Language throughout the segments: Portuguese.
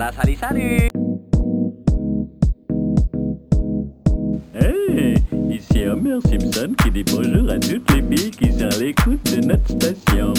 Voilà, salut, salut Hey, ici Homer Simpson qui dit bonjour à toutes les filles qui sont à l'écoute de notre station.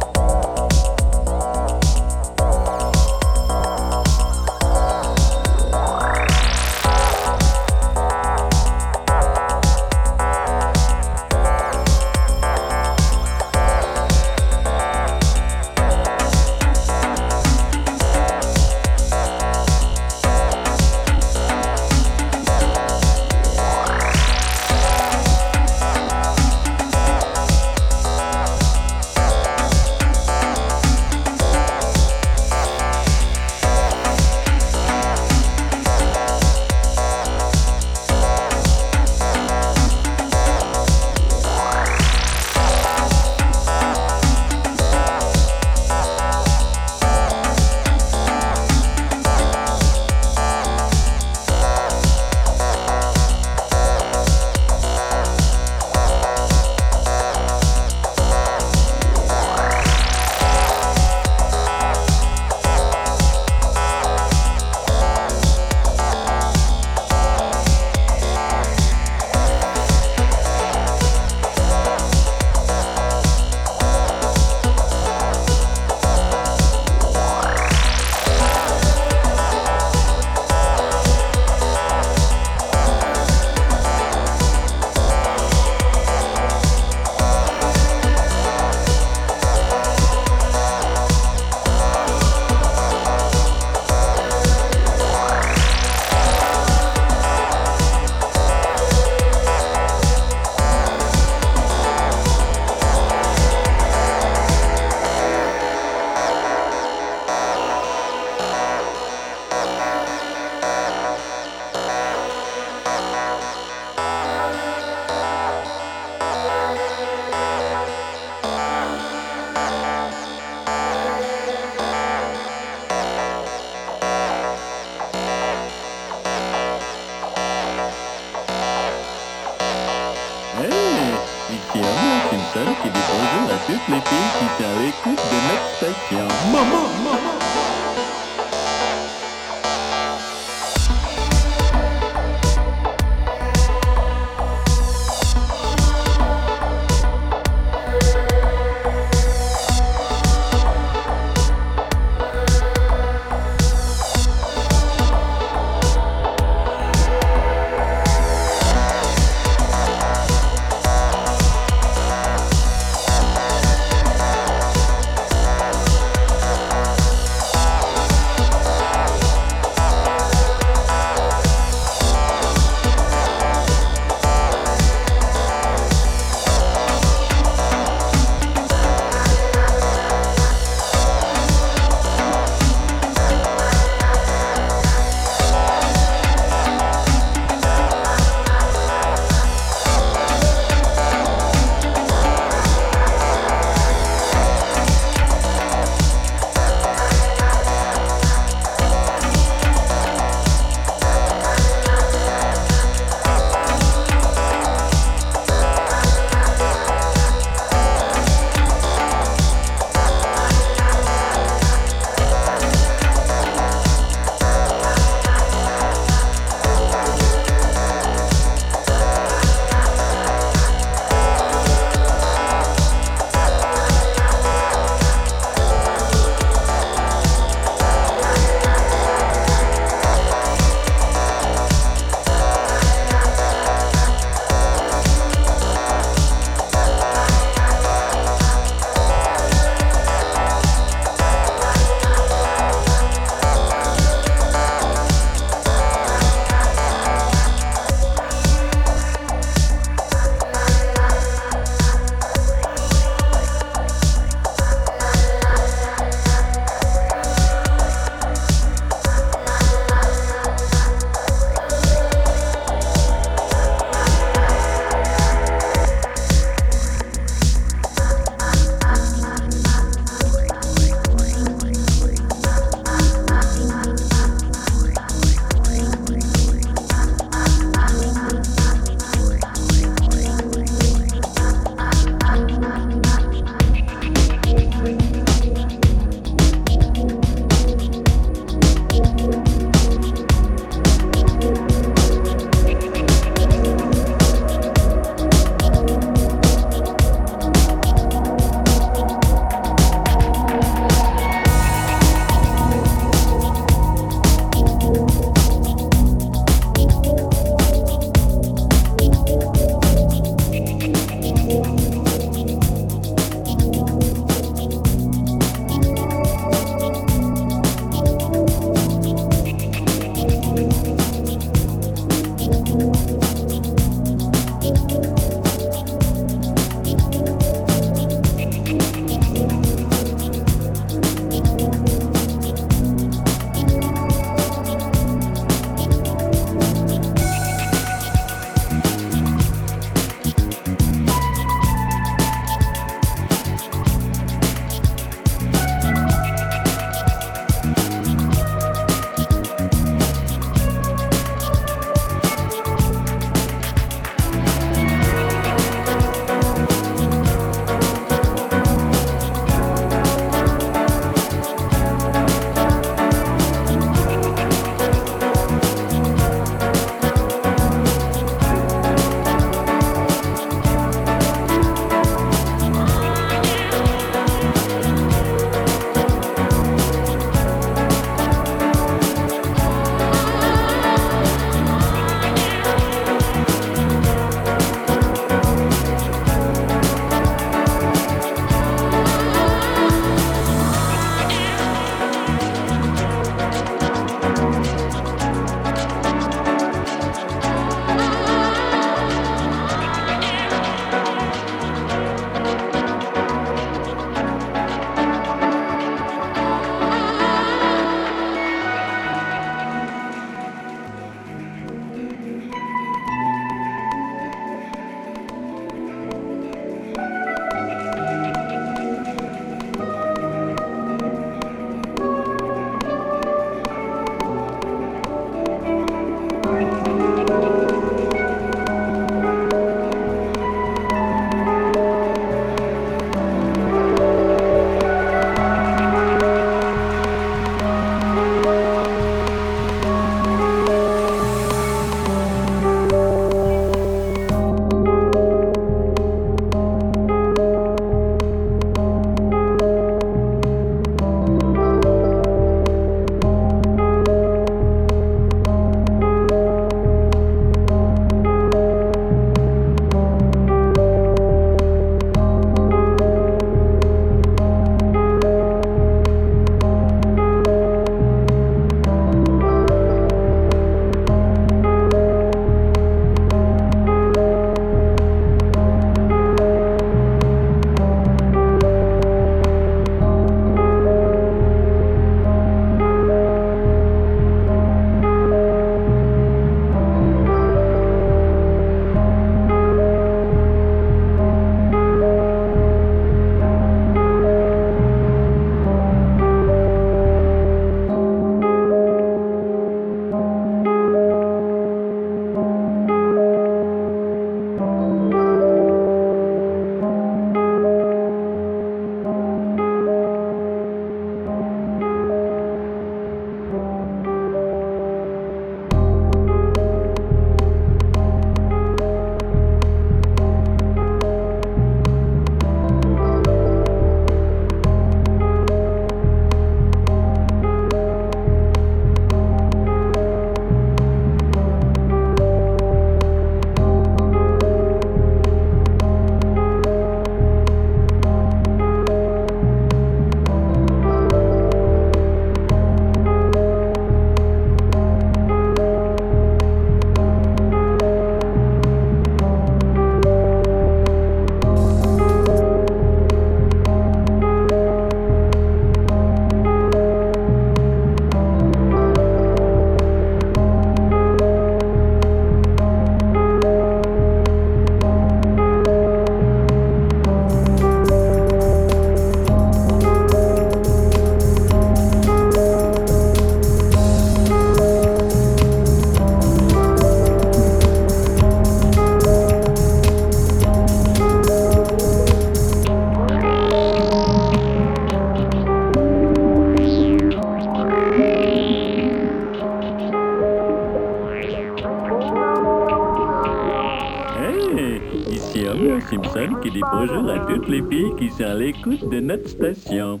Les filles qui sont à l'écoute de notre station.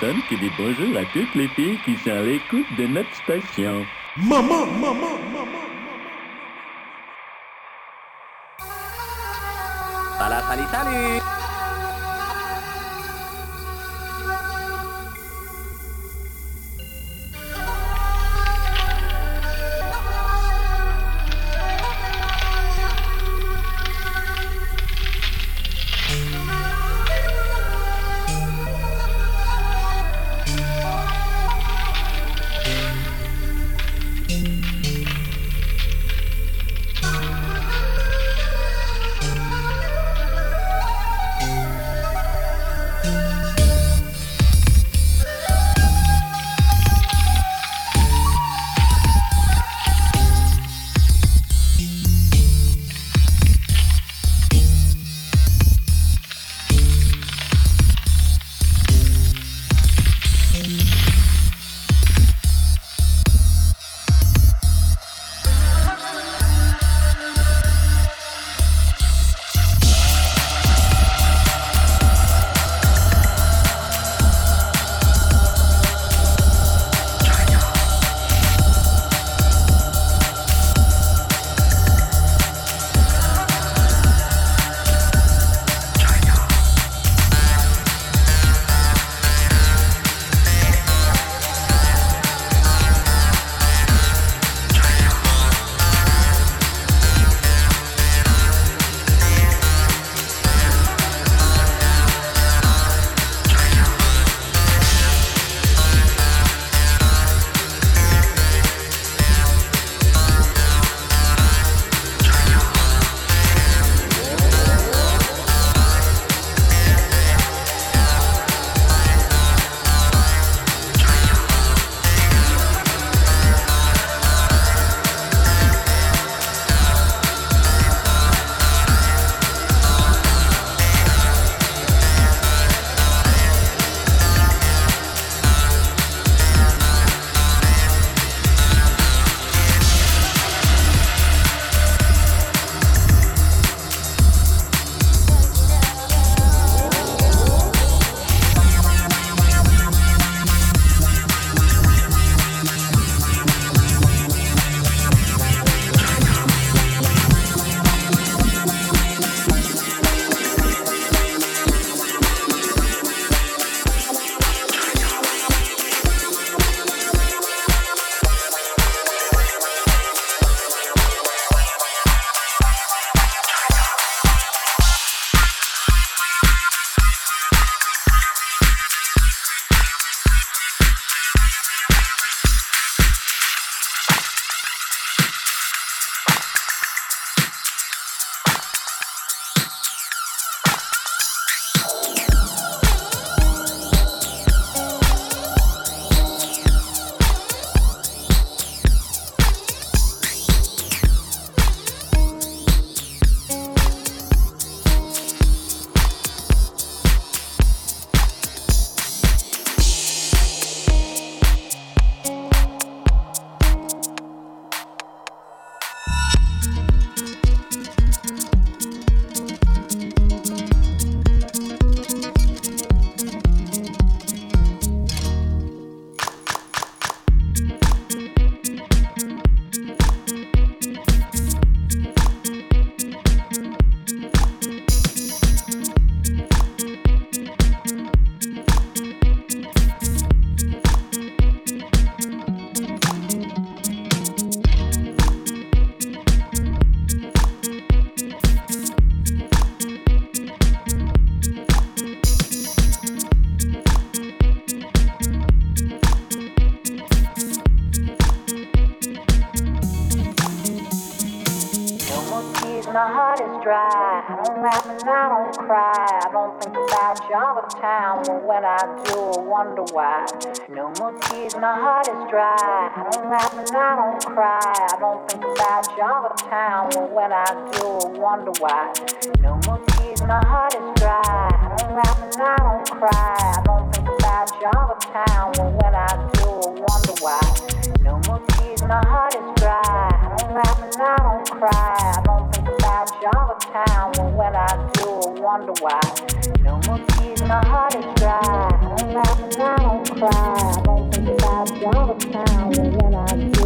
Qui dit bonjour à toutes les filles qui sont à l'écoute de notre station. Maman, maman cry. I don't think about you all the time, but when I do, I wonder why. No more tears, my heart is dry. I don't laugh and I don't cry. I don't think about you all the time, but when I do, I wonder why. No more tears, my heart is dry. I don't laugh and I don't cry. I don't think about you all the time, but when I do, I wonder why. No more tears, my heart is dry. I don't laugh and I don't cry. I don't about Charlottetown. Well, when I do, I wonder why. No more tears, my heart is dry. I'm laughing, laugh I don't cry. I don't think about Charlottetown. Well, when I do.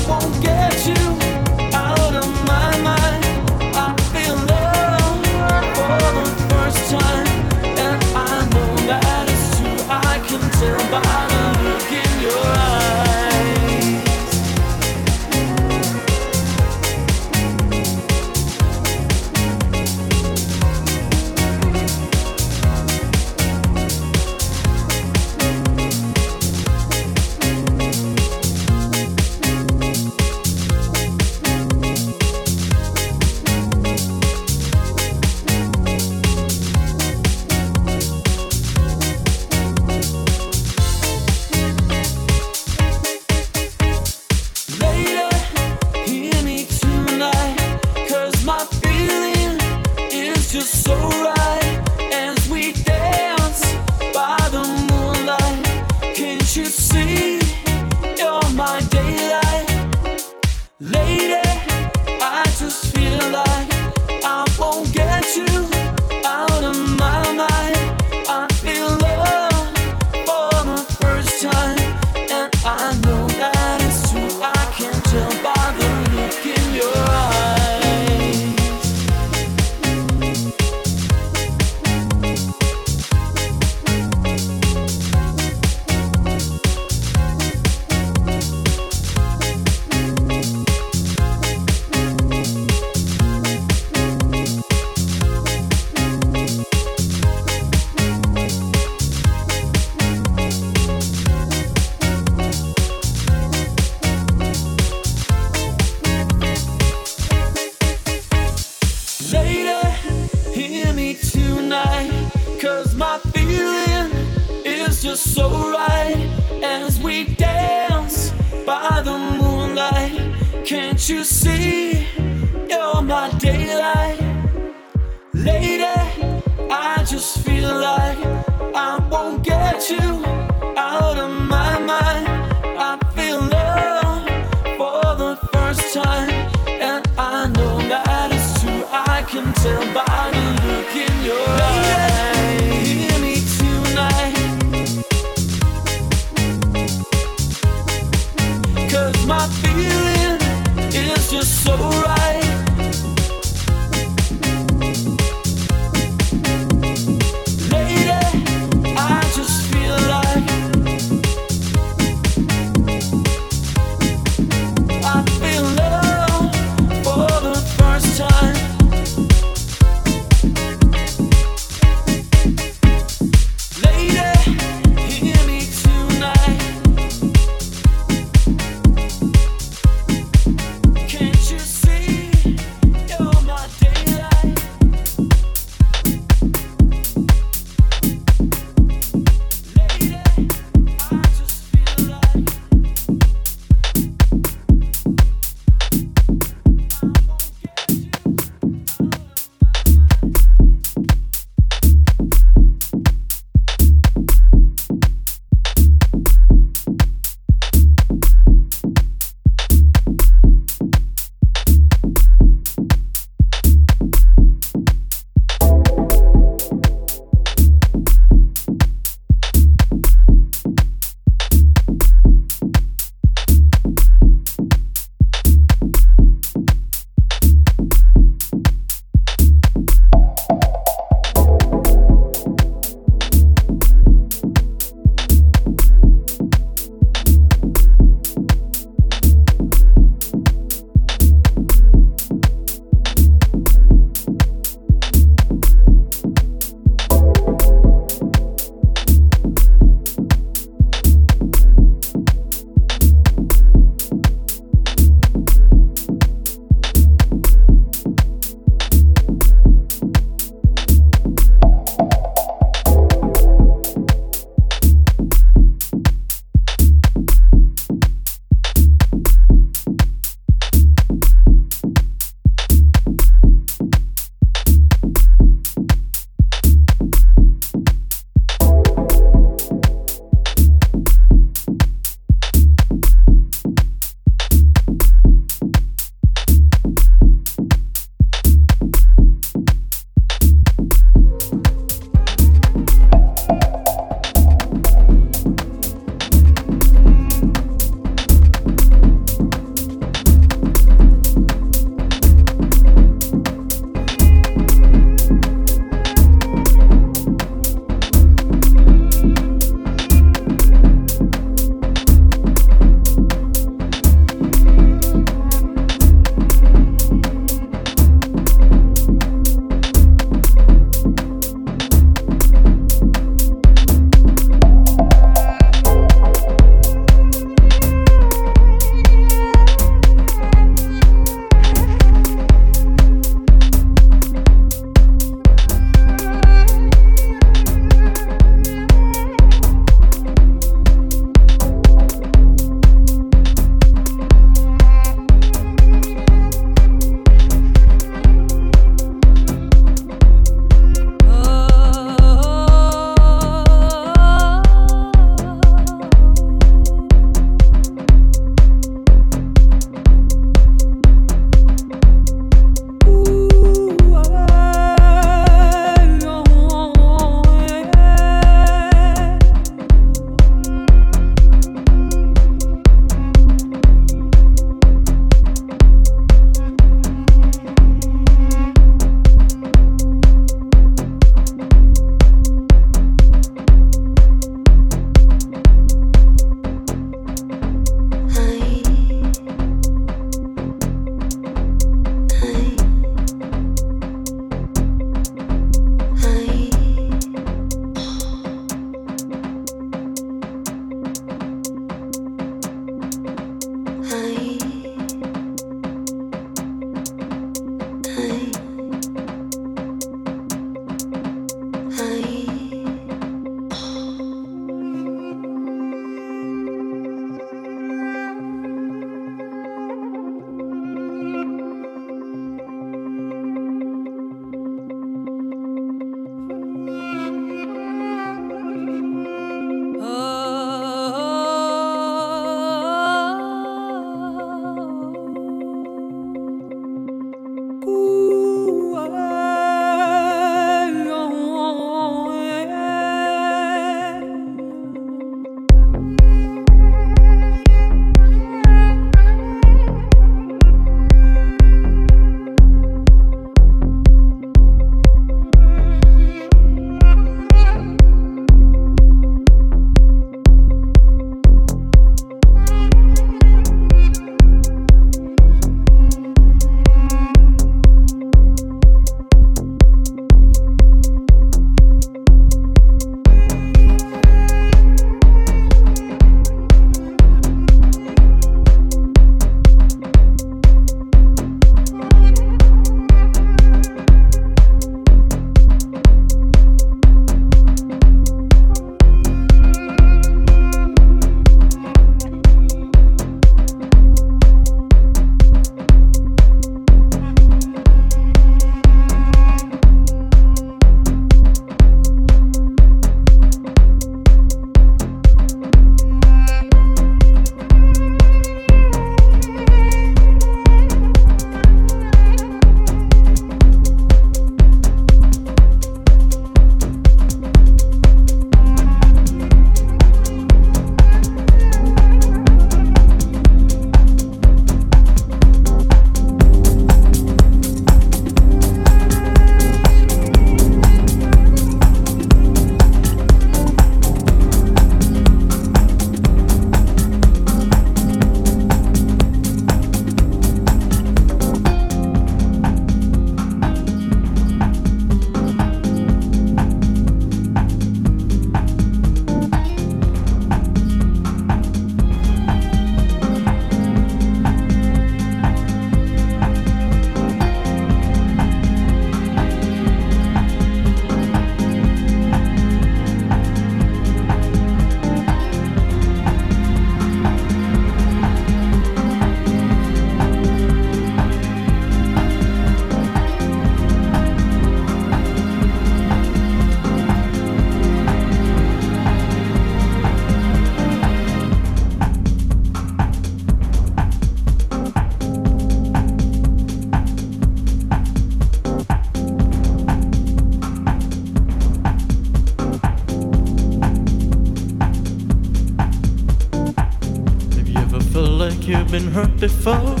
Before.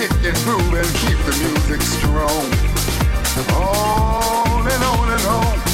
it and keep the music strong. On and on and on.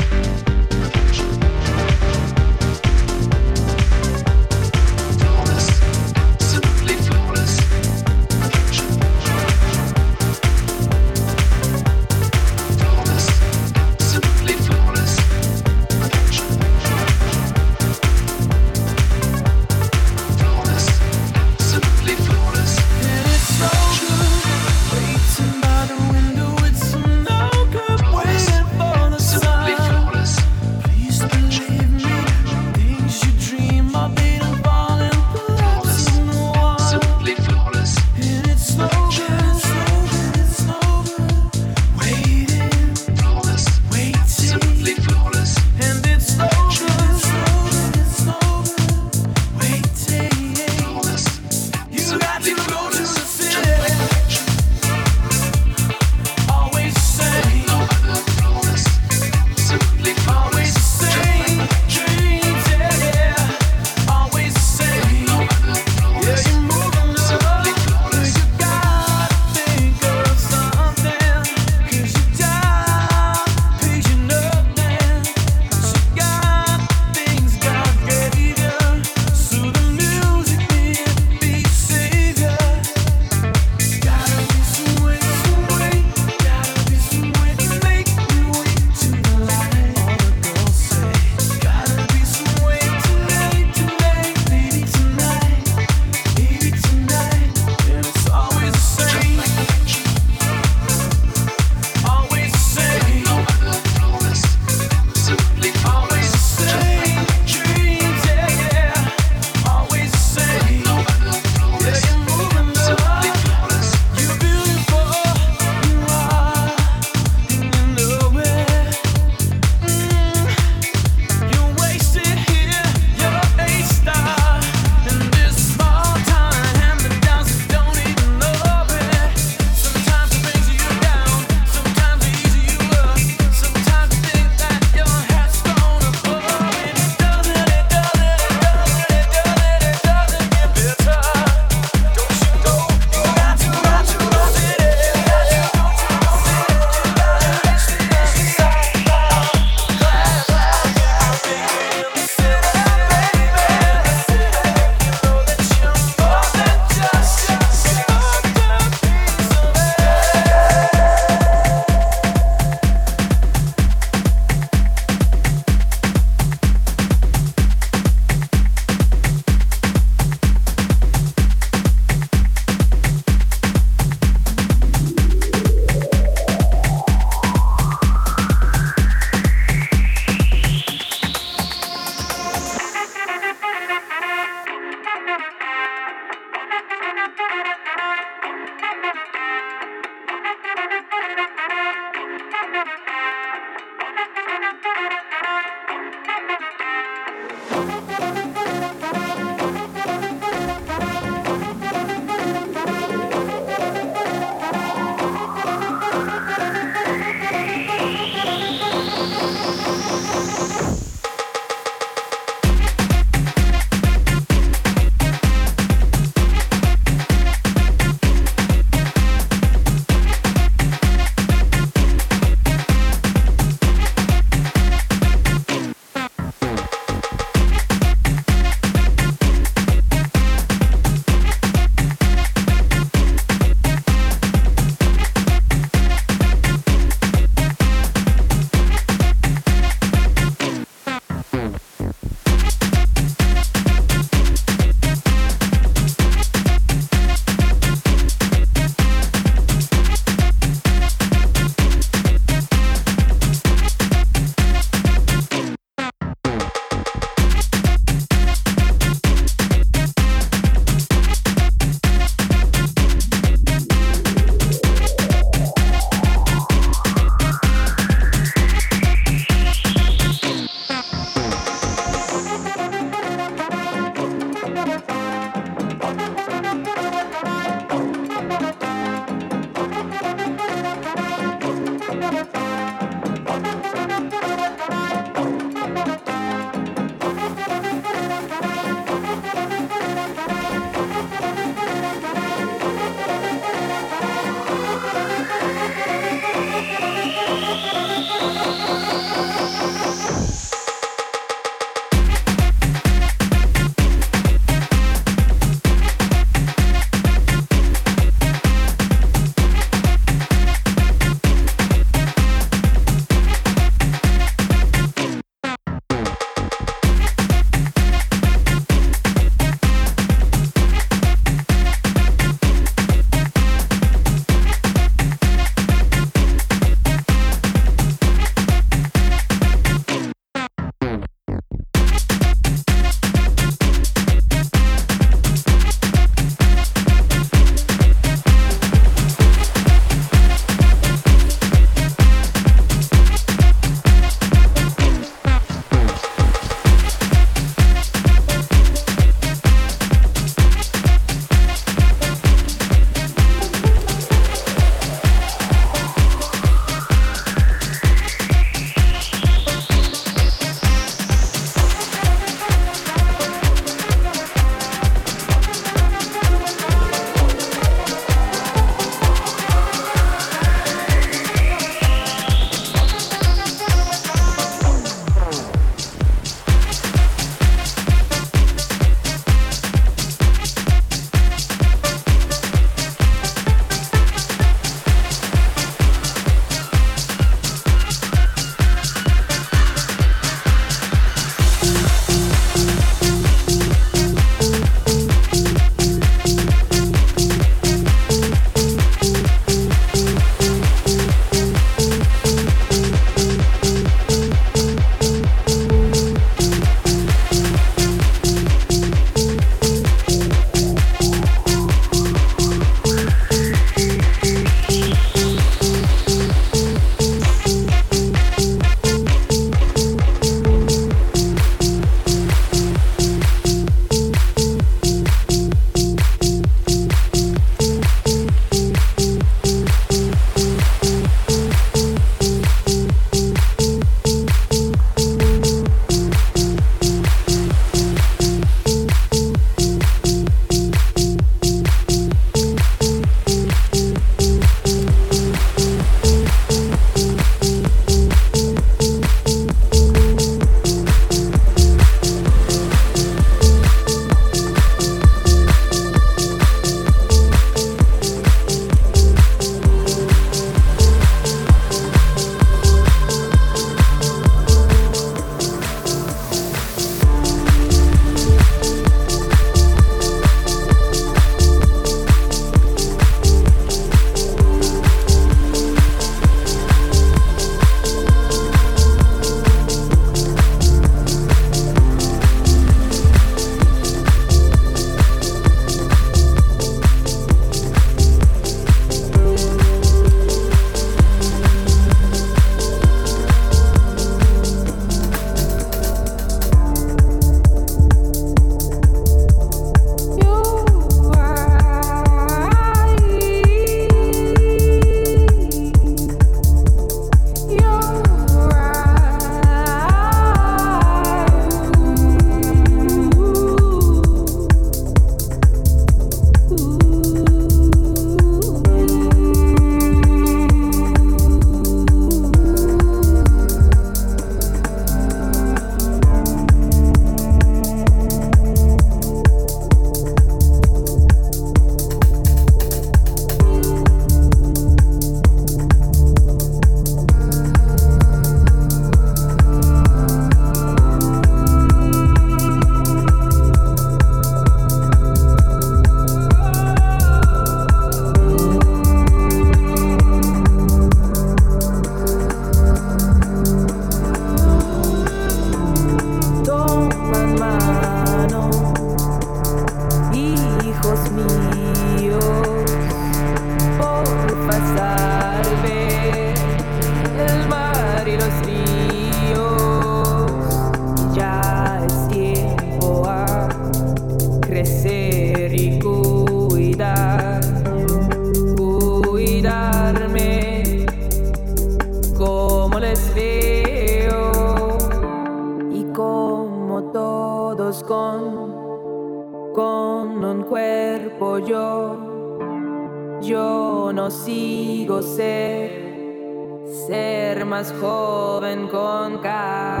más joven con cada,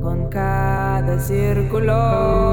con cada círculo.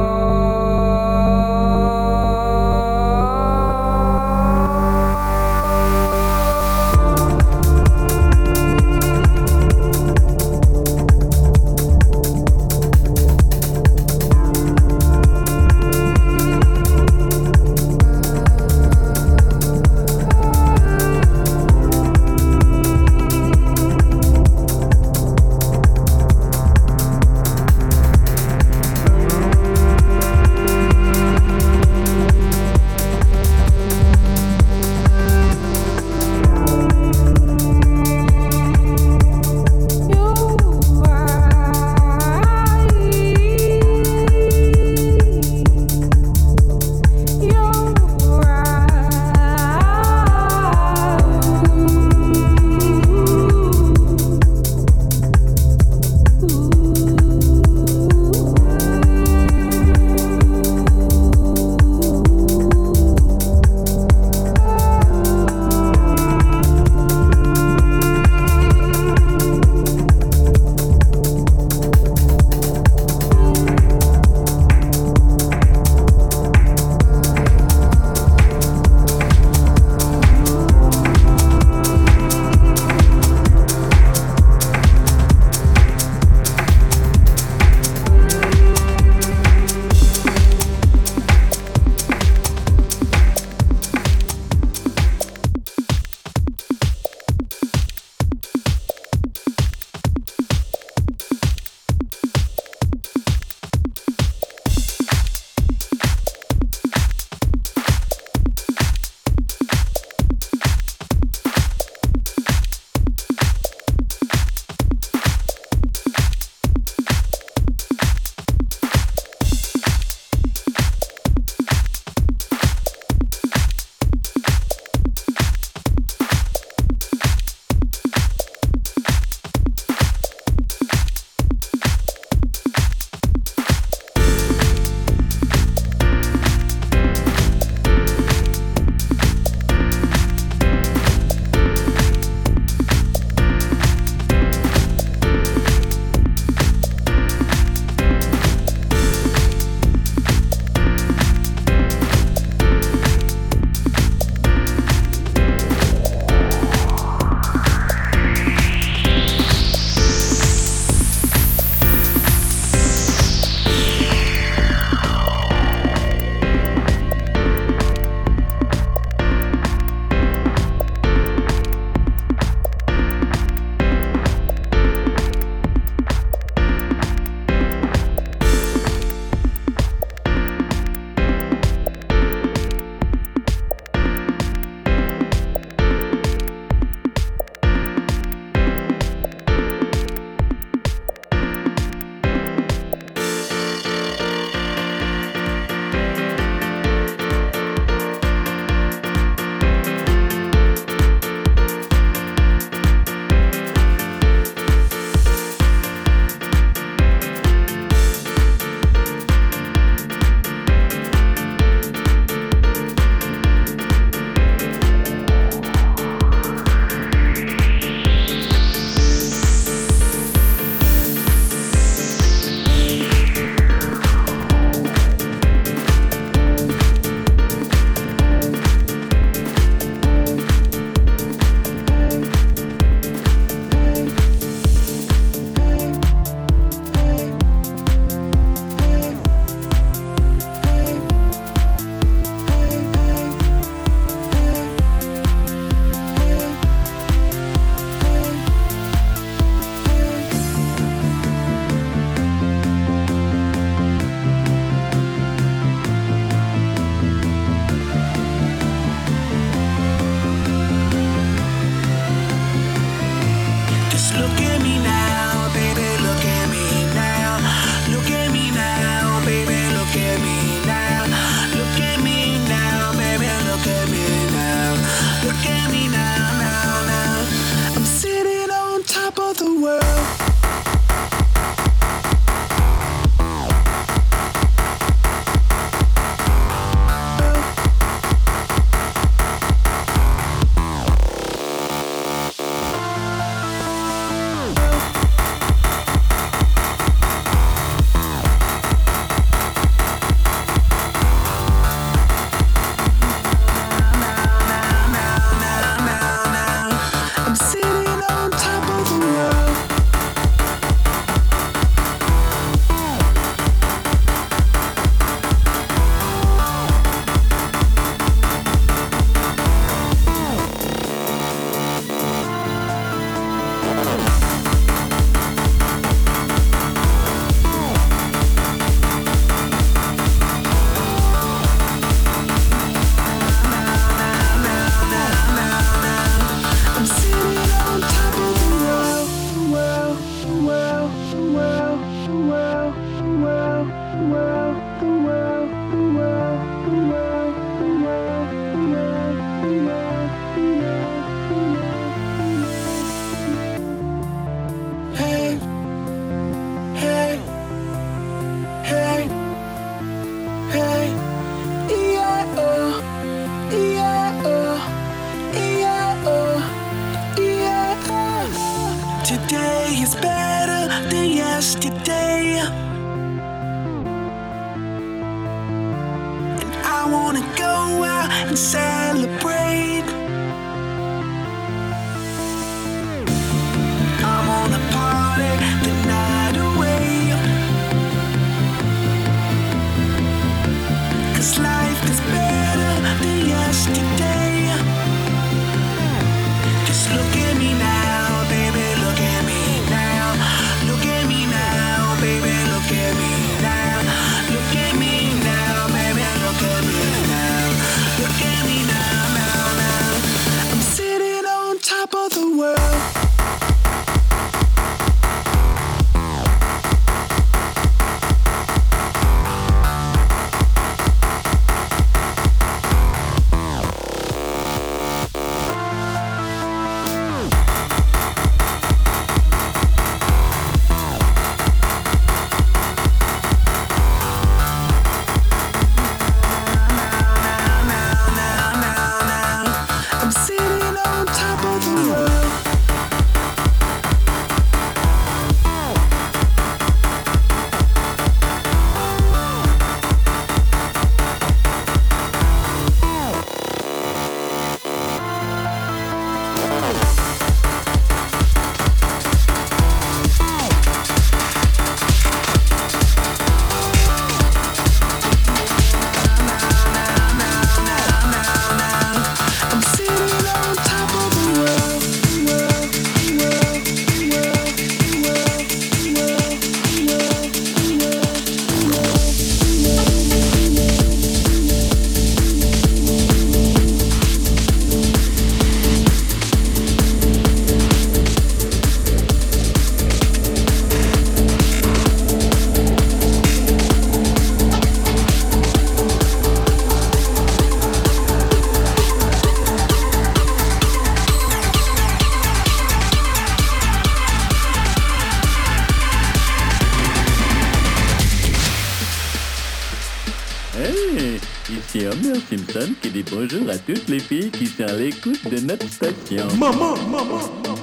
bonjour à toutes les filles qui sont à l'écoute de notre station. Maman, maman, maman.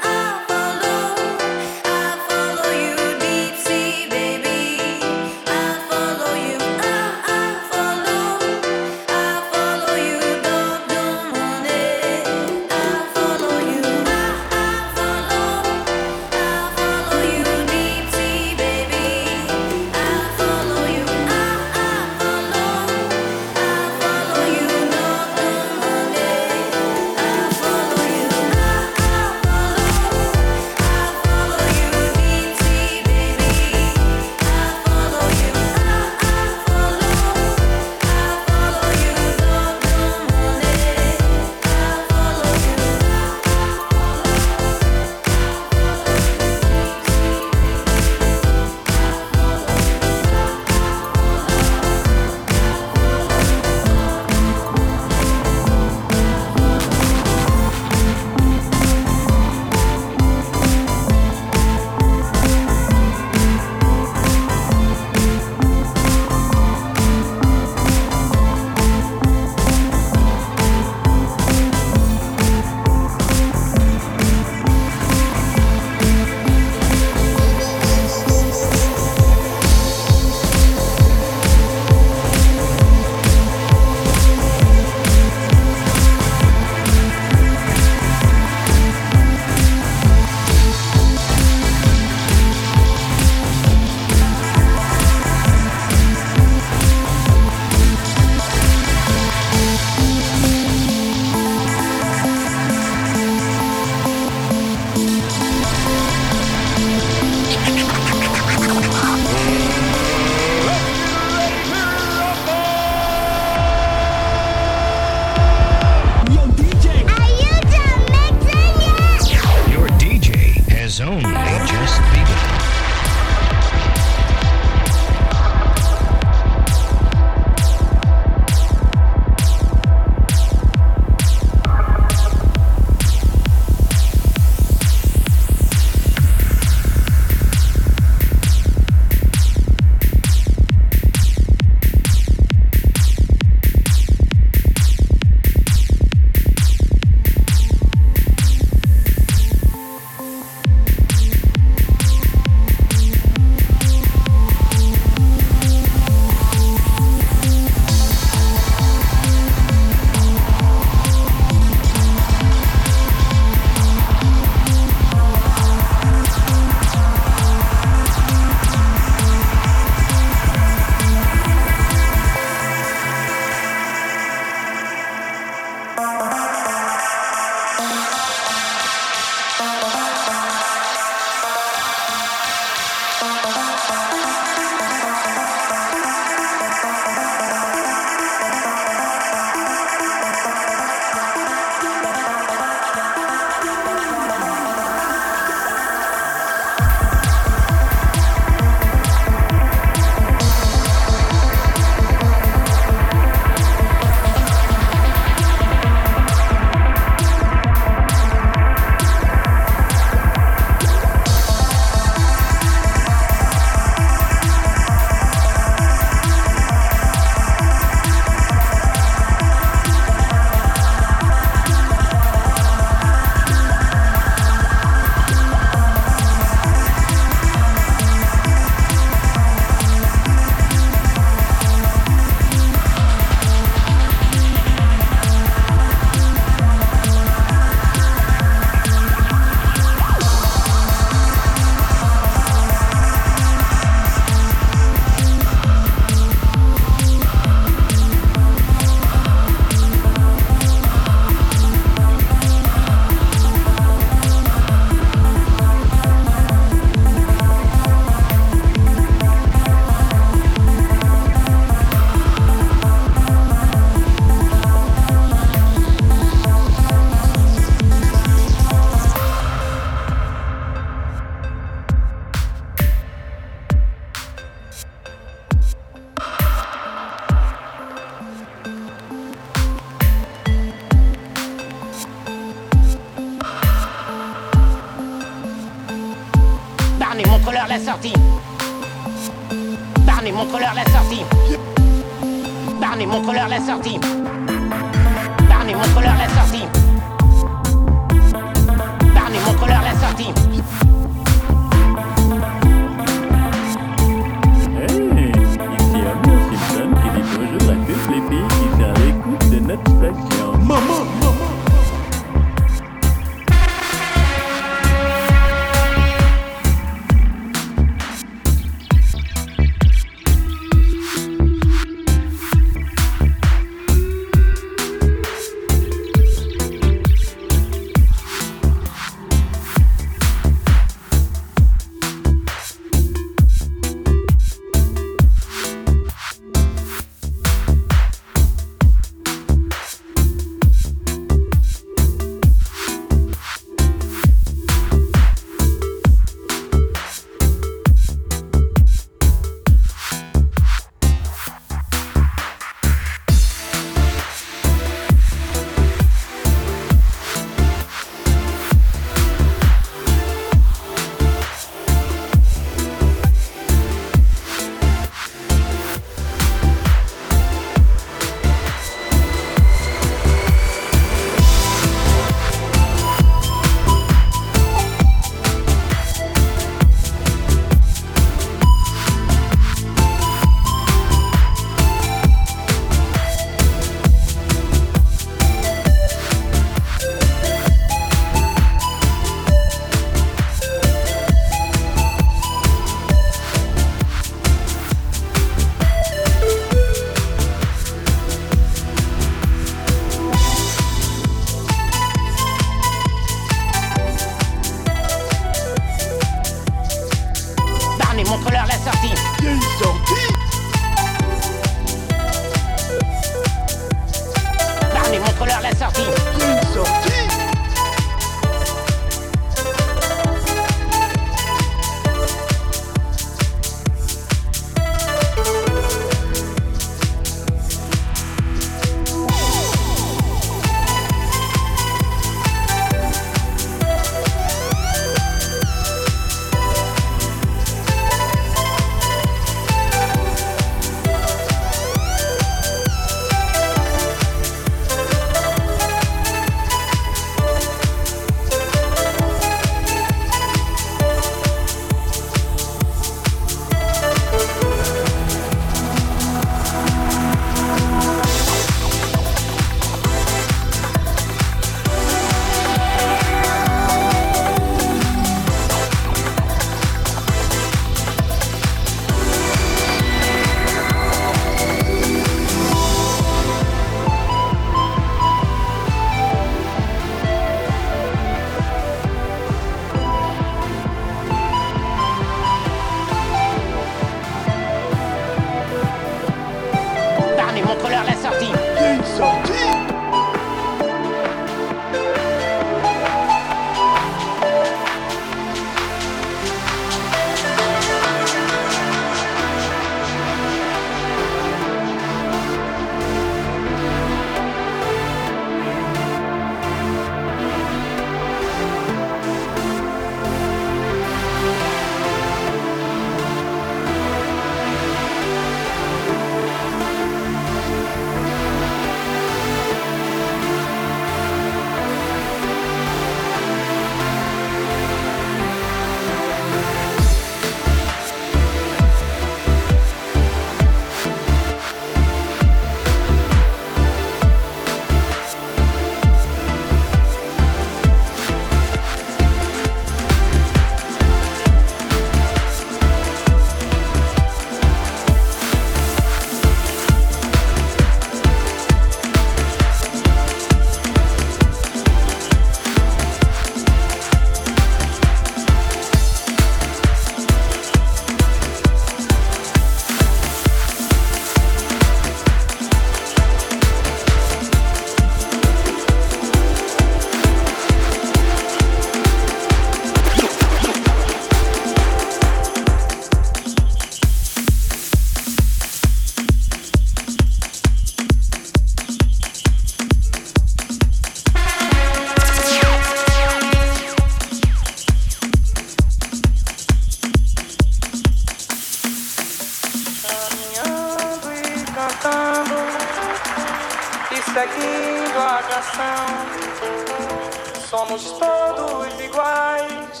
Somos todos iguais,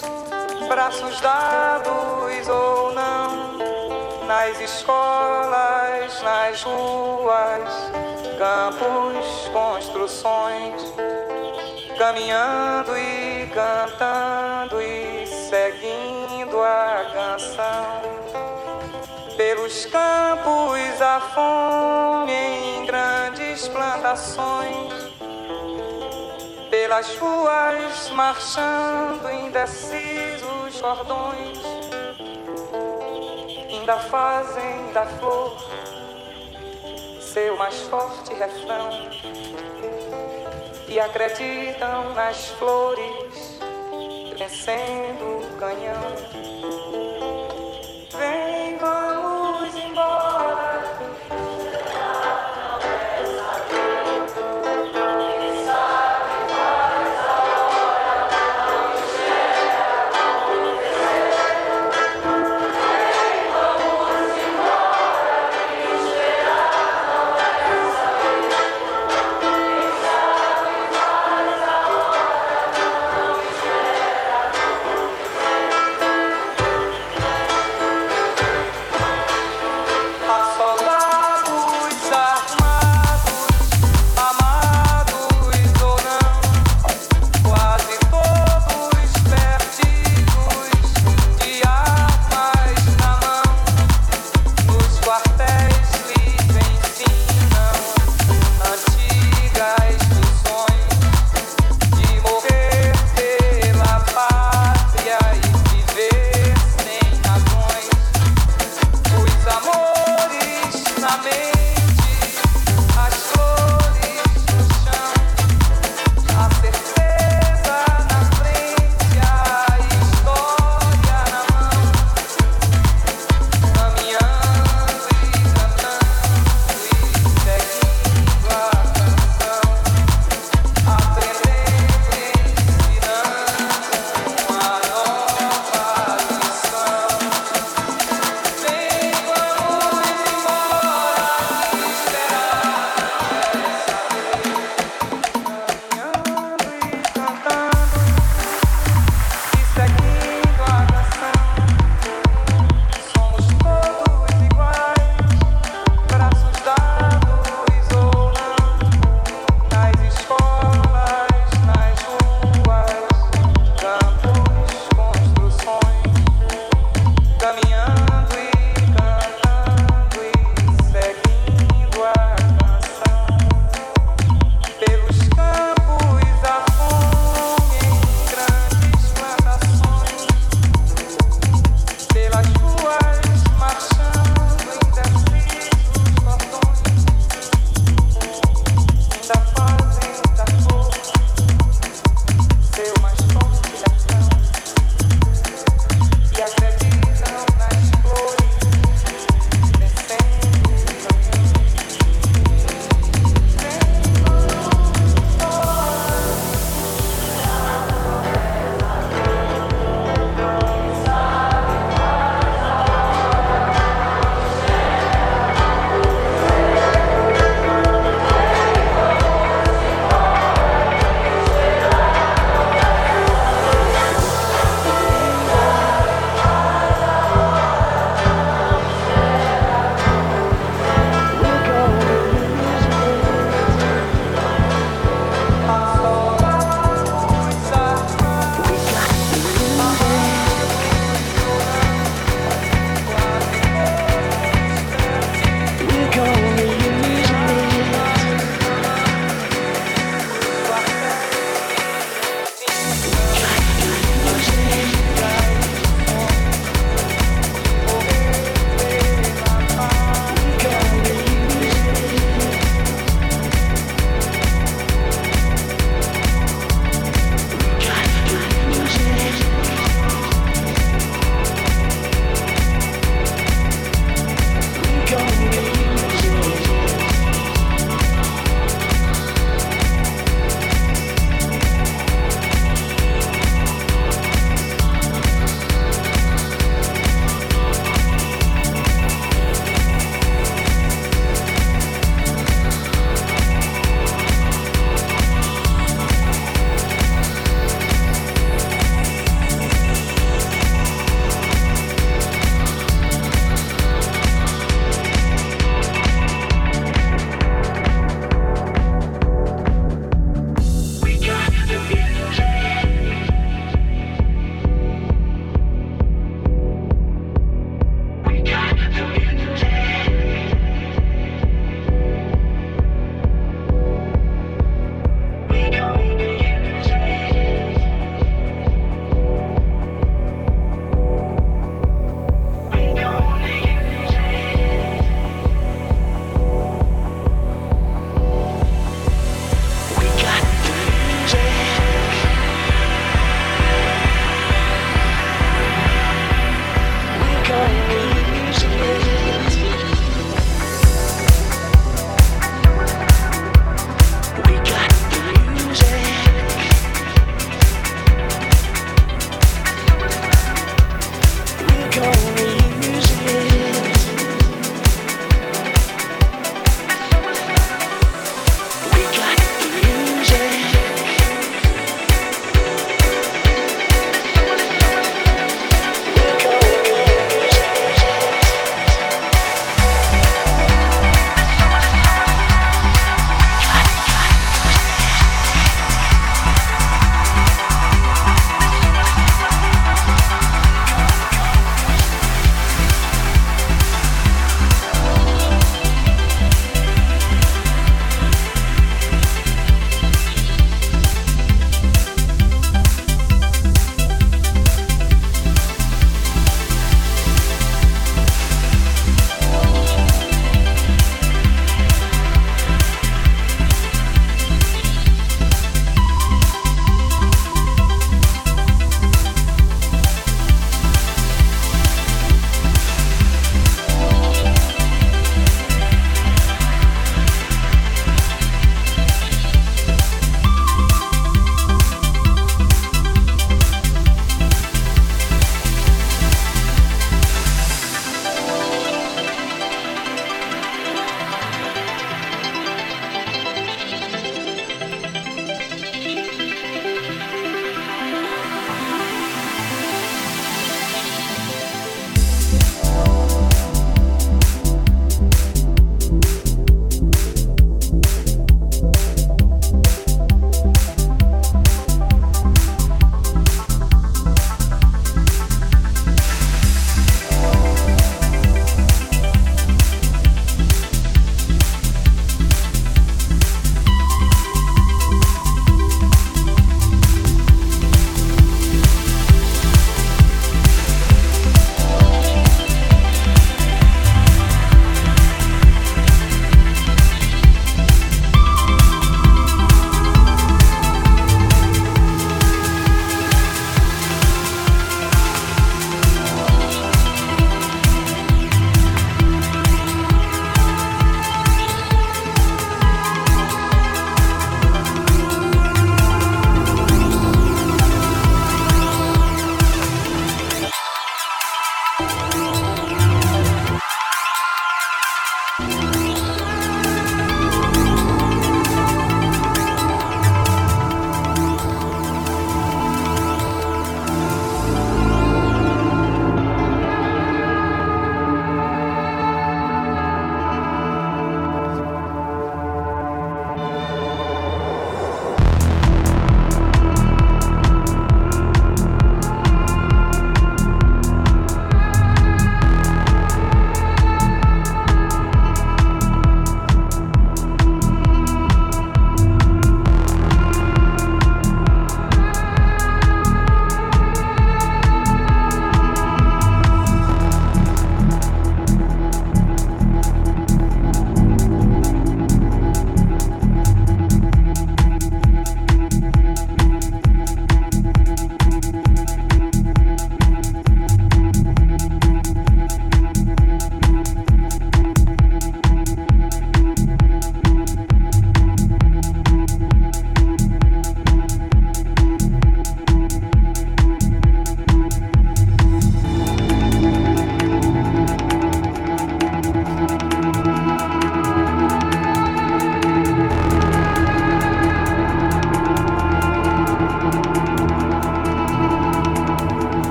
braços dados ou não, nas escolas, nas ruas, campos, construções, caminhando e cantando e seguindo a canção. Pelos campos a fome em grandes plantações pelas ruas marchando indecisos cordões. Ainda fazem da flor seu mais forte refrão. E acreditam nas flores vencendo o canhão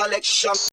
selection.